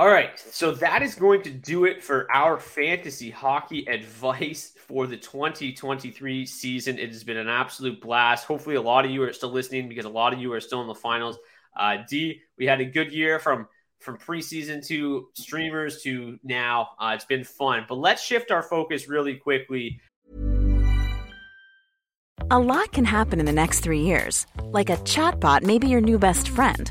All right, so that is going to do it for our fantasy hockey advice for the 2023 season. It has been an absolute blast. Hopefully, a lot of you are still listening because a lot of you are still in the finals. Uh, D, we had a good year from from preseason to streamers to now. Uh, it's been fun, but let's shift our focus really quickly. A lot can happen in the next three years, like a chatbot may be your new best friend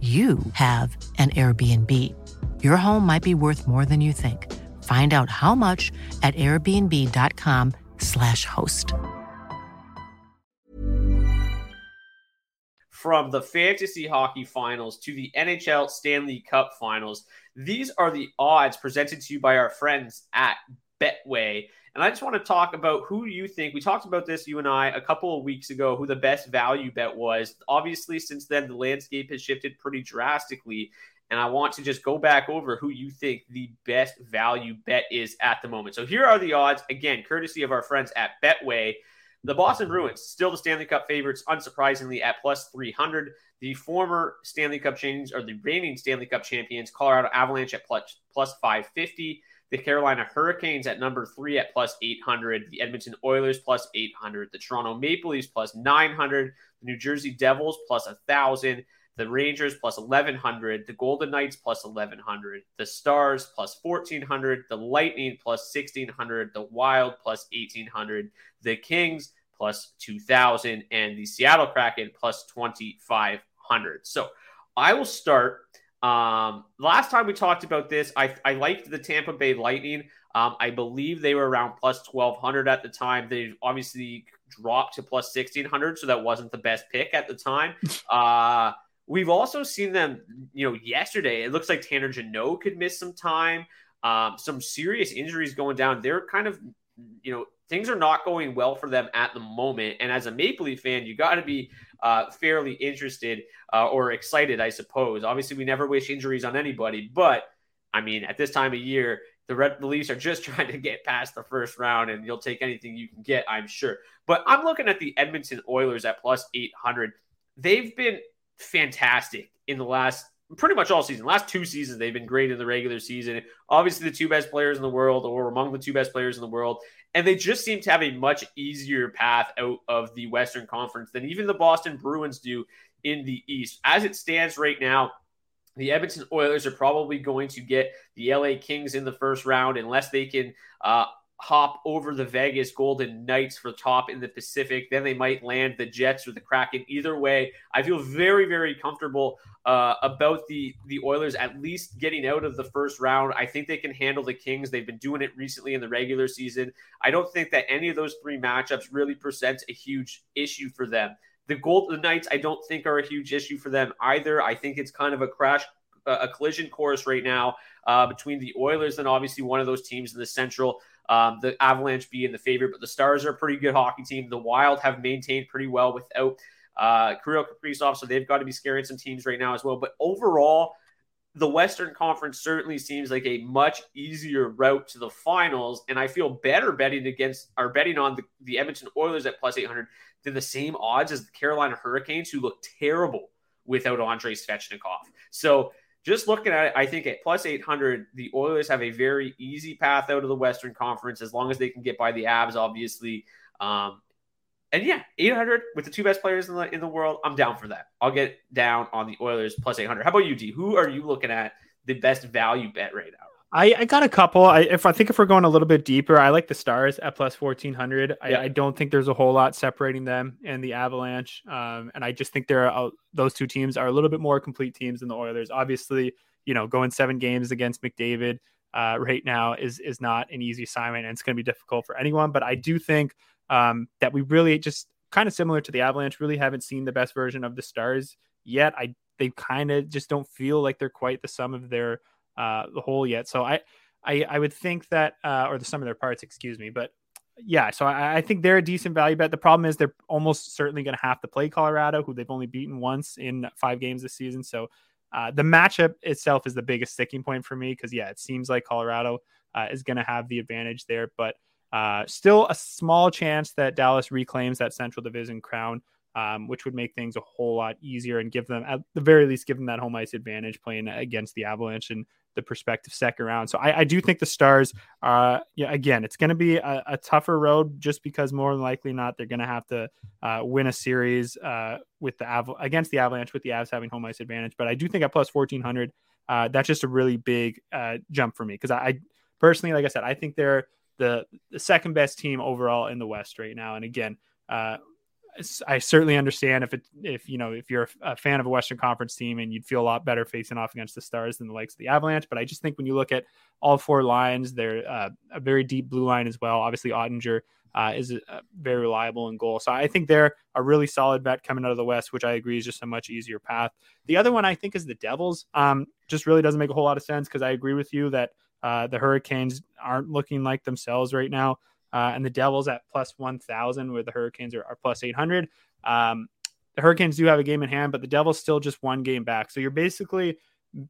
you have an Airbnb. Your home might be worth more than you think. Find out how much at airbnb.com/slash host. From the fantasy hockey finals to the NHL Stanley Cup finals, these are the odds presented to you by our friends at Betway. And I just want to talk about who you think. We talked about this, you and I, a couple of weeks ago, who the best value bet was. Obviously, since then, the landscape has shifted pretty drastically. And I want to just go back over who you think the best value bet is at the moment. So here are the odds, again, courtesy of our friends at Betway. The Boston Bruins, still the Stanley Cup favorites, unsurprisingly, at plus 300. The former Stanley Cup champions, or the reigning Stanley Cup champions, Colorado Avalanche at plus, plus 550. The Carolina Hurricanes at number three at plus 800. The Edmonton Oilers plus 800. The Toronto Maple Leafs plus 900. The New Jersey Devils plus 1,000. The Rangers plus 1,100. The Golden Knights plus 1,100. The Stars plus 1,400. The Lightning plus 1,600. The Wild plus 1,800. The Kings plus 2,000. And the Seattle Kraken plus 2,500. So I will start um, last time we talked about this, I, I liked the Tampa Bay Lightning. Um, I believe they were around plus 1200 at the time. They obviously dropped to plus 1600, so that wasn't the best pick at the time. Uh, we've also seen them, you know, yesterday. It looks like Tanner Jeannot could miss some time. Um, some serious injuries going down. They're kind of, you know, things are not going well for them at the moment. And as a Maple Leaf fan, you got to be uh, fairly interested uh, or excited, I suppose. Obviously, we never wish injuries on anybody, but I mean, at this time of year, the Red the Leafs are just trying to get past the first round, and you'll take anything you can get, I'm sure. But I'm looking at the Edmonton Oilers at plus 800. They've been fantastic in the last pretty much all season. Last two seasons, they've been great in the regular season. Obviously, the two best players in the world, or among the two best players in the world. And they just seem to have a much easier path out of the Western Conference than even the Boston Bruins do in the East. As it stands right now, the Edmonton Oilers are probably going to get the LA Kings in the first round unless they can uh, hop over the Vegas Golden Knights for top in the Pacific. Then they might land the Jets or the Kraken. Either way, I feel very, very comfortable uh, about the the Oilers at least getting out of the first round. I think they can handle the Kings. They've been doing it recently in the regular season. I don't think that any of those three matchups really presents a huge issue for them. The Golden Knights, I don't think are a huge issue for them either. I think it's kind of a crash, a collision course right now uh, between the Oilers and obviously one of those teams in the Central. Um, the Avalanche being the favorite, but the Stars are a pretty good hockey team. The Wild have maintained pretty well without uh, Kirill Kaprizov, so they've got to be scaring some teams right now as well. But overall, the Western Conference certainly seems like a much easier route to the finals, and I feel better betting against or betting on the, the Edmonton Oilers at plus 800 than the same odds as the Carolina Hurricanes, who look terrible without Andrei Svechnikov. So just looking at it, I think at plus 800, the Oilers have a very easy path out of the Western Conference as long as they can get by the Avs, obviously. Um, and yeah, 800 with the two best players in the in the world, I'm down for that. I'll get down on the Oilers plus 800. How about you, D? Who are you looking at the best value bet right now? I, I got a couple. I if I think if we're going a little bit deeper, I like the Stars at plus fourteen hundred. Yeah. I, I, don't think there's a whole lot separating them and the Avalanche. Um, and I just think they're uh, those two teams are a little bit more complete teams than the Oilers. Obviously, you know, going seven games against McDavid uh, right now is is not an easy assignment, and it's going to be difficult for anyone. But I do think um, that we really just kind of similar to the Avalanche, really haven't seen the best version of the Stars yet. I they kind of just don't feel like they're quite the sum of their uh, the whole yet. So I, I, I would think that, uh, or the sum of their parts, excuse me. But yeah, so I, I think they're a decent value bet. The problem is they're almost certainly going to have to play Colorado, who they've only beaten once in five games this season. So uh, the matchup itself is the biggest sticking point for me because yeah, it seems like Colorado uh, is going to have the advantage there, but uh, still a small chance that Dallas reclaims that Central Division crown um, which would make things a whole lot easier and give them, at the very least, give them that home ice advantage playing against the Avalanche and the prospective second round. So I, I do think the Stars, uh, yeah, again, it's going to be a, a, tougher road just because more than likely not they're going to have to uh, win a series uh, with the Av- against the Avalanche with the Avs having home ice advantage. But I do think at plus fourteen hundred, uh, that's just a really big uh, jump for me because I, I personally, like I said, I think they're the the second best team overall in the West right now. And again, uh, I certainly understand if it if you know if you're a fan of a Western Conference team and you'd feel a lot better facing off against the Stars than the likes of the Avalanche. But I just think when you look at all four lines, they're uh, a very deep blue line as well. Obviously, Oettinger uh, is uh, very reliable in goal, so I think they're a really solid bet coming out of the West, which I agree is just a much easier path. The other one I think is the Devils. Um, just really doesn't make a whole lot of sense because I agree with you that uh, the Hurricanes aren't looking like themselves right now uh, and the Devils at plus 1,000, where the Hurricanes are, are plus 800. Um, the Hurricanes do have a game in hand, but the Devils still just one game back. So you're basically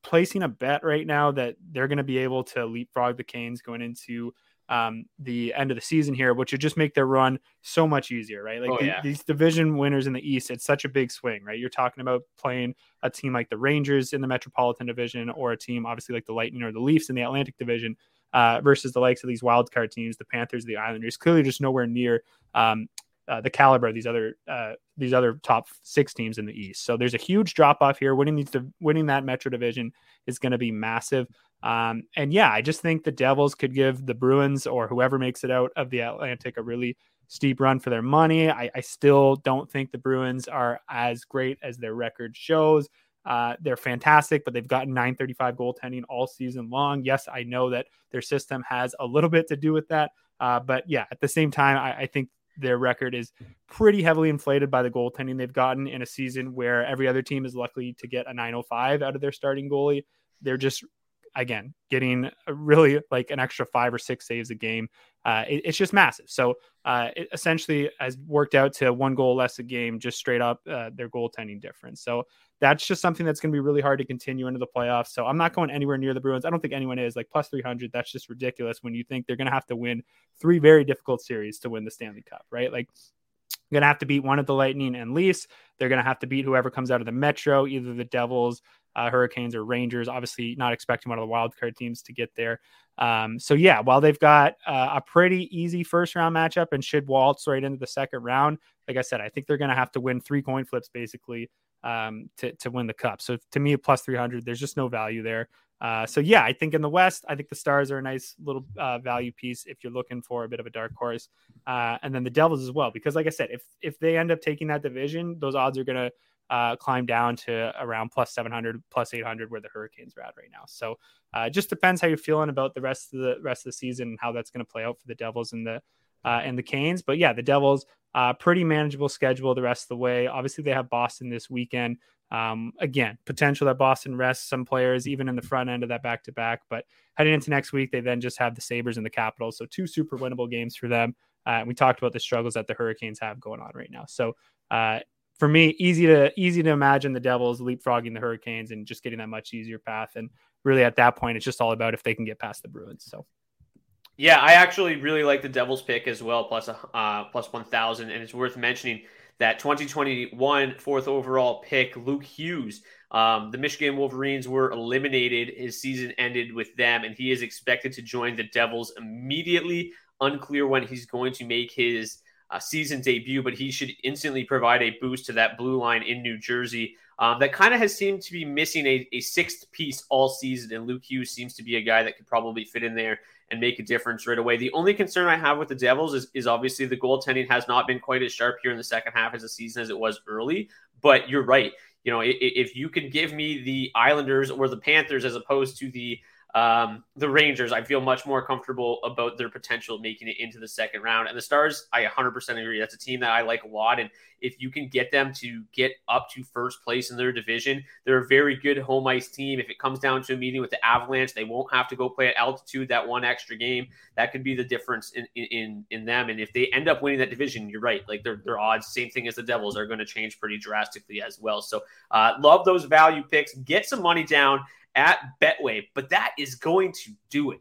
placing a bet right now that they're going to be able to leapfrog the Canes going into um, the end of the season here, which would just make their run so much easier, right? Like oh, the, yeah. these division winners in the East, it's such a big swing, right? You're talking about playing a team like the Rangers in the Metropolitan Division, or a team obviously like the Lightning or the Leafs in the Atlantic Division uh, versus the likes of these wild card teams, the Panthers, the Islanders, clearly just nowhere near um, uh, the caliber of these other uh, these other top six teams in the East. So there's a huge drop off here. Winning these winning that Metro division is going to be massive. Um, and yeah, I just think the Devils could give the Bruins or whoever makes it out of the Atlantic a really steep run for their money. I, I still don't think the Bruins are as great as their record shows. Uh, they're fantastic, but they've gotten 935 goaltending all season long. Yes, I know that their system has a little bit to do with that. Uh, but yeah, at the same time, I, I, think their record is pretty heavily inflated by the goaltending they've gotten in a season where every other team is lucky to get a 905 out of their starting goalie. They're just again getting really like an extra five or six saves a game uh, it, it's just massive. So uh, it essentially has worked out to one goal less a game just straight up uh, their goaltending difference. So that's just something that's going to be really hard to continue into the playoffs. So i'm not going anywhere near the bruins. I don't think anyone is like plus 300 that's just ridiculous when you think they're going to have to win three very difficult series to win the stanley cup right? Like going to have to beat one of the Lightning and Leafs. They're going to have to beat whoever comes out of the Metro, either the Devils, uh, Hurricanes, or Rangers. Obviously, not expecting one of the wildcard teams to get there. Um, so, yeah, while they've got uh, a pretty easy first round matchup and should waltz right into the second round, like I said, I think they're going to have to win three coin flips basically um, to, to win the cup. So, to me, plus 300, there's just no value there. Uh, so yeah, I think in the West, I think the Stars are a nice little uh, value piece if you're looking for a bit of a dark horse, uh, and then the Devils as well. Because like I said, if if they end up taking that division, those odds are going to uh, climb down to around plus 700, plus 800, where the Hurricanes are at right now. So uh, just depends how you're feeling about the rest of the rest of the season and how that's going to play out for the Devils and the uh, and the Canes. But yeah, the Devils, pretty manageable schedule the rest of the way. Obviously, they have Boston this weekend. Um, again, potential that Boston rests some players even in the front end of that back to back. But heading into next week, they then just have the Sabres and the Capitals. So two super winnable games for them. Uh, we talked about the struggles that the Hurricanes have going on right now. So uh, for me, easy to easy to imagine the Devils leapfrogging the Hurricanes and just getting that much easier path. And really, at that point, it's just all about if they can get past the Bruins. So. Yeah, I actually really like the Devils pick as well, plus a uh, plus one thousand, and it's worth mentioning that 2021 fourth overall pick, Luke Hughes. Um, the Michigan Wolverines were eliminated. His season ended with them, and he is expected to join the Devils immediately. Unclear when he's going to make his uh, season debut, but he should instantly provide a boost to that blue line in New Jersey. Um, that kind of has seemed to be missing a, a sixth piece all season, and Luke Hughes seems to be a guy that could probably fit in there and make a difference right away. The only concern I have with the Devils is, is obviously the goaltending has not been quite as sharp here in the second half of the season as it was early. But you're right. You know, if, if you can give me the Islanders or the Panthers as opposed to the um, the Rangers, I feel much more comfortable about their potential making it into the second round. And the Stars, I 100% agree. That's a team that I like a lot. And if you can get them to get up to first place in their division, they're a very good home ice team. If it comes down to a meeting with the Avalanche, they won't have to go play at altitude that one extra game. That could be the difference in in in them. And if they end up winning that division, you're right. Like their their odds, same thing as the Devils, are going to change pretty drastically as well. So uh, love those value picks. Get some money down at Betway. But that is going to do it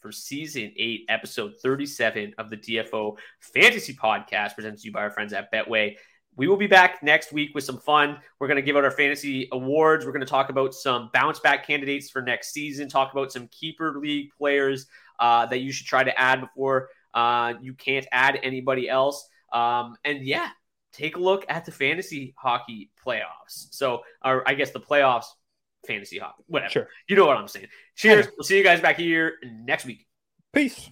for season eight, episode 37 of the DFO Fantasy Podcast, presented to you by our friends at Betway. We will be back next week with some fun. We're going to give out our fantasy awards. We're going to talk about some bounce back candidates for next season, talk about some keeper league players uh, that you should try to add before uh, you can't add anybody else. Um, and yeah, take a look at the fantasy hockey playoffs. So, or I guess the playoffs fantasy hockey, whatever. Sure. You know what I'm saying. Cheers. We'll see you guys back here next week. Peace.